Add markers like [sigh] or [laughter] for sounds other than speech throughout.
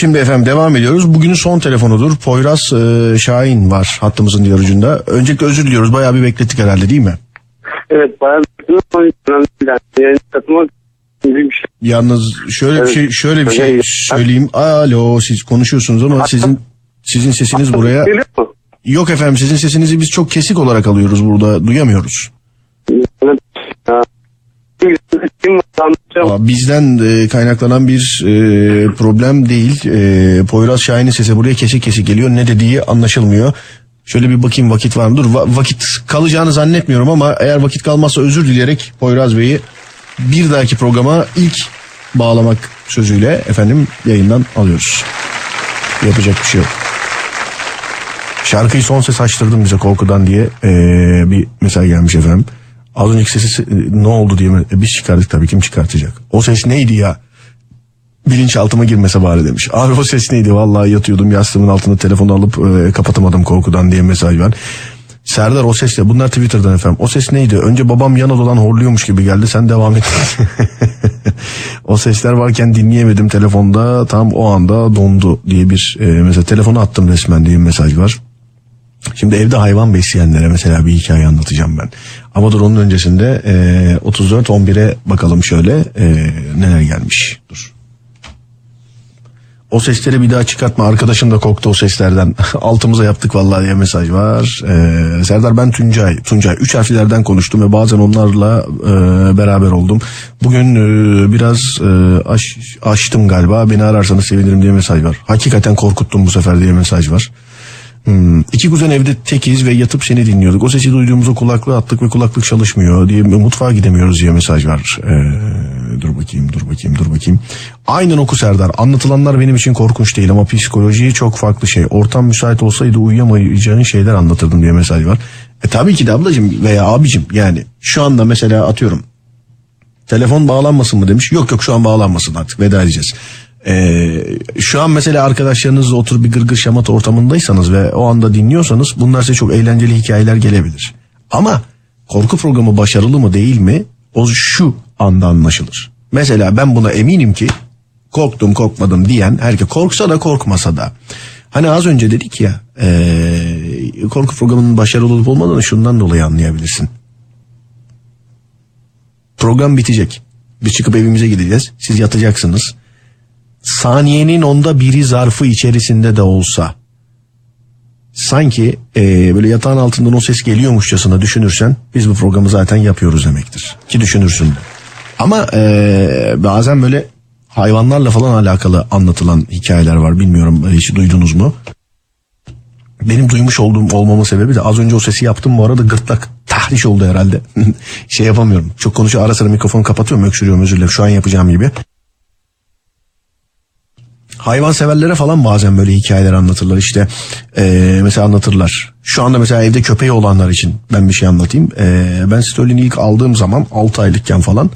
Şimdi efendim devam ediyoruz. Bugünün son telefonudur. Poyraz e, Şahin var hattımızın diğer ucunda. Öncelikle özür diliyoruz. Bayağı bir beklettik herhalde değil mi? Evet bayağı bir. Yani katılmak bir şey. Yalnız şöyle bir Evet. şey şöyle bir şey söyleyeyim. Alo siz konuşuyorsunuz ama sizin sizin sesiniz buraya yok efendim sizin sesinizi biz çok kesik olarak alıyoruz burada. Duyamıyoruz. Aa, Bizden e, kaynaklanan bir e, problem değil. E, Poyraz Şahin'in sesi buraya kesik kesik geliyor. Ne dediği anlaşılmıyor. Şöyle bir bakayım vakit var mı? Dur va- vakit kalacağını zannetmiyorum ama eğer vakit kalmazsa özür dileyerek Poyraz Bey'i bir dahaki programa ilk bağlamak sözüyle efendim yayından alıyoruz. Yapacak bir şey yok. Şarkıyı son ses açtırdım bize korkudan diye e, bir mesaj gelmiş efendim. Az önceki sesi e, ne oldu diye mi? E, biz çıkardık tabii kim çıkartacak? O ses neydi ya? Bilinçaltıma girmese bari demiş. Abi o ses neydi? Vallahi yatıyordum yastığımın altında telefonu alıp e, kapatamadım korkudan diye mesaj var. Serdar o ses ne? Bunlar Twitter'dan efendim. O ses neydi? Önce babam yan odadan horluyormuş gibi geldi. Sen devam et. [laughs] o sesler varken dinleyemedim telefonda. Tam o anda dondu diye bir e, mesela telefonu attım resmen diye bir mesaj var. Şimdi evde hayvan besleyenlere mesela bir hikaye anlatacağım ben. Ama dur onun öncesinde e, 34-11'e bakalım şöyle e, neler gelmiş. Dur. O sesleri bir daha çıkartma. Arkadaşım da korktu o seslerden. [laughs] Altımıza yaptık vallahi diye mesaj var. Ee, Serdar ben Tuncay. Tuncay. Üç harflerden konuştum ve bazen onlarla e, beraber oldum. Bugün e, biraz e, aş, açtım galiba. Beni ararsanız sevinirim diye mesaj var. Hakikaten korkuttum bu sefer diye mesaj var. Hmm. İki kuzen evde tekiz ve yatıp seni dinliyorduk. O sesi duyduğumuzda kulaklığı attık ve kulaklık çalışmıyor diye mutfağa gidemiyoruz diye mesaj var. Ee, dur bakayım dur bakayım dur bakayım. Aynen oku Serdar. Anlatılanlar benim için korkunç değil ama psikoloji çok farklı şey. Ortam müsait olsaydı uyuyamayacağın şeyler anlatırdım diye mesaj var. E tabii ki de ablacığım veya abicim yani şu anda mesela atıyorum Telefon bağlanmasın mı demiş. Yok yok şu an bağlanmasın artık veda edeceğiz. Ee, şu an mesela arkadaşlarınızla oturup bir gırgır şamata ortamındaysanız ve o anda dinliyorsanız bunlar size çok eğlenceli hikayeler gelebilir. Ama korku programı başarılı mı değil mi o şu anda anlaşılır. Mesela ben buna eminim ki korktum korkmadım diyen herkes korksa da korkmasa da. Hani az önce dedik ya ee, korku programının başarılı olup olmadığını şundan dolayı anlayabilirsin. Program bitecek. Biz çıkıp evimize gideceğiz. Siz yatacaksınız. Saniyenin onda biri zarfı içerisinde de olsa sanki e, böyle yatağın altından o ses geliyormuşçasına düşünürsen biz bu programı zaten yapıyoruz demektir. Ki düşünürsün de. Ama e, bazen böyle hayvanlarla falan alakalı anlatılan hikayeler var. Bilmiyorum hiç duydunuz mu? Benim duymuş olduğum olmamın sebebi de az önce o sesi yaptım bu arada gırtlak tahriş oldu herhalde. [laughs] şey yapamıyorum. Çok konuşuyor ara sıra mikrofonu kapatıyorum öksürüyorum özür dilerim şu an yapacağım gibi. Hayvan severlere falan bazen böyle hikayeler anlatırlar işte eee, mesela anlatırlar. Şu anda mesela evde köpeği olanlar için ben bir şey anlatayım. Eee, ben Sterling'i ilk aldığım zaman 6 aylıkken falan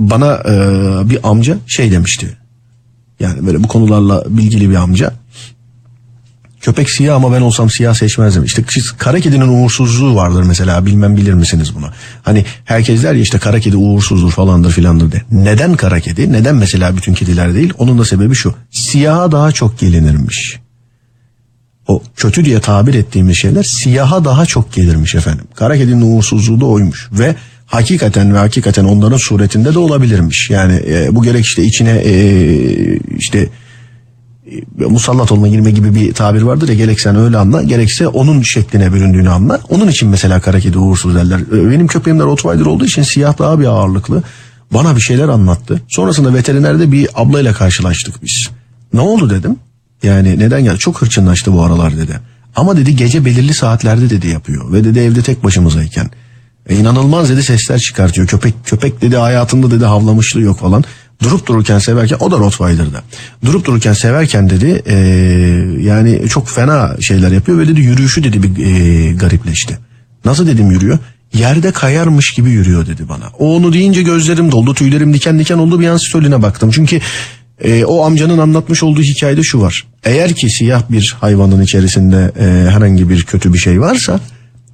bana eee, bir amca şey demişti. Yani böyle bu konularla bilgili bir amca. Köpek siyah ama ben olsam siyah seçmezdim. İşte kara kedinin uğursuzluğu vardır mesela bilmem bilir misiniz bunu? Hani herkes der ya işte kara kedi uğursuzdur falandır filandır de. Neden kara kedi? Neden mesela bütün kediler değil? Onun da sebebi şu. Siyaha daha çok gelinirmiş. O kötü diye tabir ettiğimiz şeyler siyaha daha çok gelirmiş efendim. Kara kedinin uğursuzluğu da oymuş ve hakikaten ve hakikaten onların suretinde de olabilirmiş. Yani e, bu gerek işte içine e, işte musallat olma girme gibi bir tabir vardır ya gerek sen öyle anla gerekse onun şekline büründüğünü anla. Onun için mesela kara kedi uğursuz derler. Ee, Benim köpeğim de Rottweiler olduğu için siyah daha bir ağırlıklı. Bana bir şeyler anlattı. Sonrasında veterinerde bir ablayla karşılaştık biz. Ne oldu dedim. Yani neden geldi? Çok hırçınlaştı bu aralar dedi. Ama dedi gece belirli saatlerde dedi yapıyor. Ve dedi evde tek başımızayken. E, inanılmaz dedi sesler çıkartıyor. Köpek köpek dedi hayatında dedi havlamışlığı yok falan. Durup dururken severken o da Rottweiler'da. Durup dururken severken dedi e, yani çok fena şeyler yapıyor ve dedi yürüyüşü dedi bir e, garipleşti. Nasıl dedim yürüyor? Yerde kayarmış gibi yürüyor dedi bana. O onu deyince gözlerim doldu, tüylerim diken diken oldu bir an stoline baktım. Çünkü e, o amcanın anlatmış olduğu hikayede şu var. Eğer ki siyah bir hayvanın içerisinde e, herhangi bir kötü bir şey varsa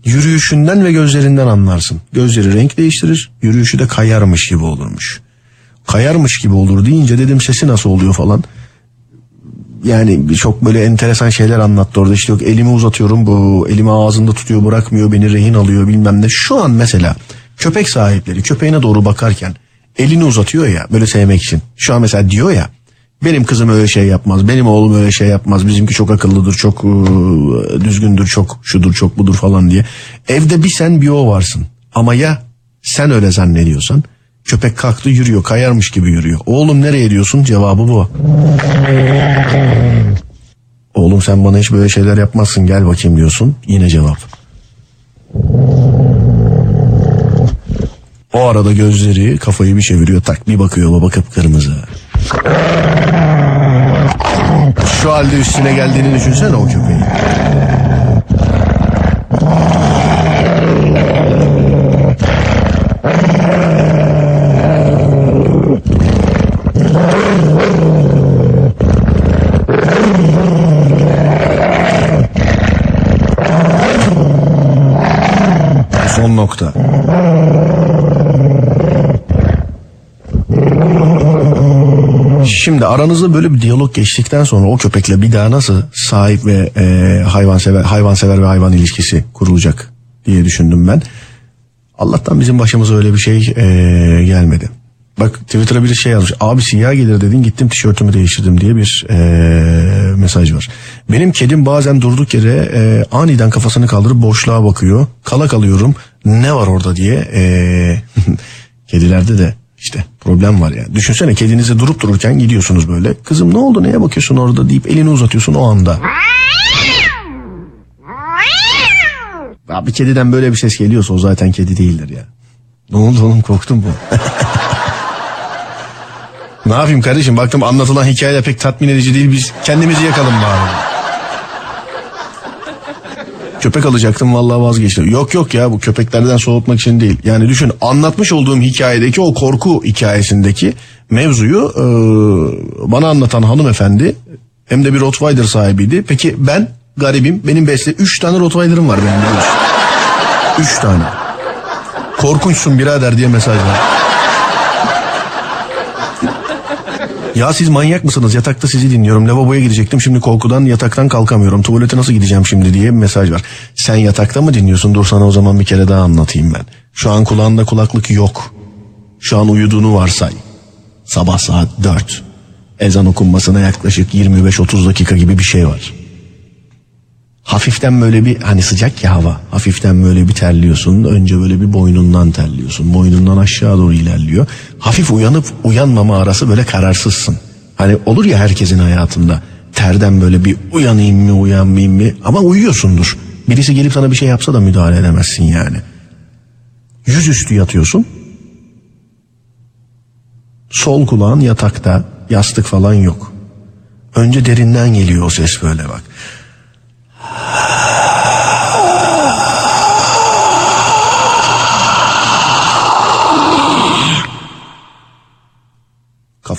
yürüyüşünden ve gözlerinden anlarsın. Gözleri renk değiştirir, yürüyüşü de kayarmış gibi olurmuş. Kayarmış gibi olur deyince dedim sesi nasıl oluyor falan. yani çok böyle enteresan şeyler anlattı orada işte yok elimi uzatıyorum bu elimi ağzında tutuyor bırakmıyor beni rehin alıyor bilmem ne. Şu an mesela köpek sahipleri köpeğine doğru bakarken elini uzatıyor ya böyle sevmek için. Şu an mesela diyor ya benim kızım öyle şey yapmaz benim oğlum öyle şey yapmaz bizimki çok akıllıdır çok ıı, düzgündür çok şudur çok budur falan diye. Evde bir sen bir o varsın ama ya sen öyle zannediyorsan köpek kalktı yürüyor kayarmış gibi yürüyor. Oğlum nereye diyorsun cevabı bu. Oğlum sen bana hiç böyle şeyler yapmazsın gel bakayım diyorsun. Yine cevap. O arada gözleri kafayı bir çeviriyor tak bir bakıyor baba kıpkırmızı. Şu halde üstüne geldiğini düşünsene o köpeğin. Nokta. Şimdi aranızda böyle bir diyalog geçtikten sonra o köpekle bir daha nasıl sahip ve e, hayvansever hayvansever ve hayvan ilişkisi kurulacak diye düşündüm ben. Allah'tan bizim başımıza öyle bir şey e, gelmedi. Bak Twitter'a bir şey yazmış. Abi siyah gelir dedin gittim tişörtümü değiştirdim diye bir e, mesaj var. Benim kedim bazen durduk yere e, aniden kafasını kaldırıp boşluğa bakıyor. Kala kalıyorum ne var orada diye. E, [laughs] kedilerde de işte problem var yani. Düşünsene kedinize durup dururken gidiyorsunuz böyle. Kızım ne oldu neye bakıyorsun orada deyip elini uzatıyorsun o anda. Abi kediden böyle bir ses geliyorsa o zaten kedi değildir ya. Ne oldu oğlum korktum bu. [laughs] ne yapayım kardeşim baktım anlatılan hikaye pek tatmin edici değil biz kendimizi yakalım bari. Köpek alacaktım vallahi vazgeçtim. Yok yok ya bu köpeklerden soğutmak için değil. Yani düşün anlatmış olduğum hikayedeki o korku hikayesindeki mevzuyu e, bana anlatan hanımefendi hem de bir Rottweiler sahibiydi. Peki ben garibim benim besle 3 tane Rottweiler'ım var benim biliyorsun. 3 tane. Korkunçsun birader diye mesaj var. Ya siz manyak mısınız? Yatakta sizi dinliyorum. Lavaboya gidecektim. Şimdi korkudan yataktan kalkamıyorum. Tuvalete nasıl gideceğim şimdi diye bir mesaj var. Sen yatakta mı dinliyorsun? Dur sana o zaman bir kere daha anlatayım ben. Şu an kulağında kulaklık yok. Şu an uyuduğunu varsay. Sabah saat 4. Ezan okunmasına yaklaşık 25-30 dakika gibi bir şey var. Hafiften böyle bir hani sıcak ya hava. Hafiften böyle bir terliyorsun. Önce böyle bir boynundan terliyorsun. Boynundan aşağı doğru ilerliyor. Hafif uyanıp uyanmama arası böyle kararsızsın. Hani olur ya herkesin hayatında. Terden böyle bir uyanayım mı uyanmayayım mı? Ama uyuyorsundur. Birisi gelip sana bir şey yapsa da müdahale edemezsin yani. Yüzüstü yatıyorsun. Sol kulağın yatakta. Yastık falan yok. Önce derinden geliyor o ses böyle bak.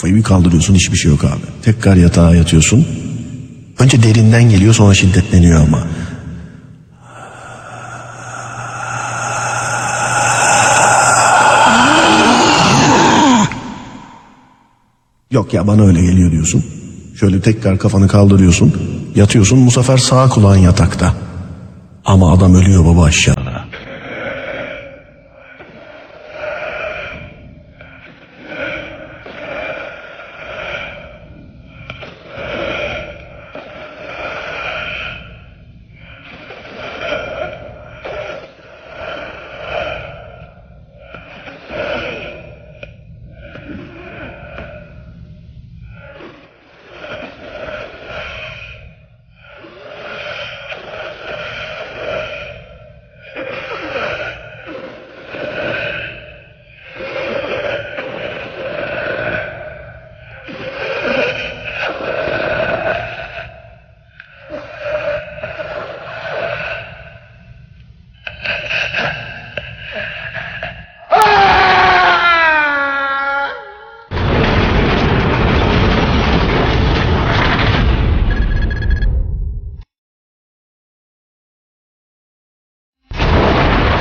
Kafayı bir kaldırıyorsun hiçbir şey yok abi. Tekrar yatağa yatıyorsun. Önce derinden geliyor sonra şiddetleniyor ama. Yok ya bana öyle geliyor diyorsun. Şöyle tekrar kafanı kaldırıyorsun. Yatıyorsun bu sefer sağ kulağın yatakta. Ama adam ölüyor baba aşağı.